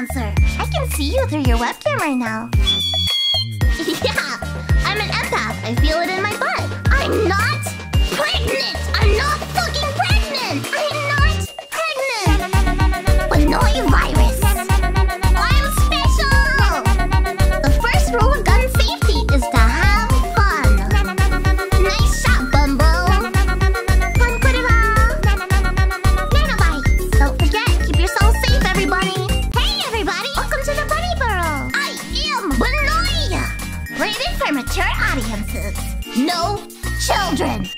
dancer. I can see you through your webcam right now. yeah, I'm an empath. I feel it for mature audiences. No children!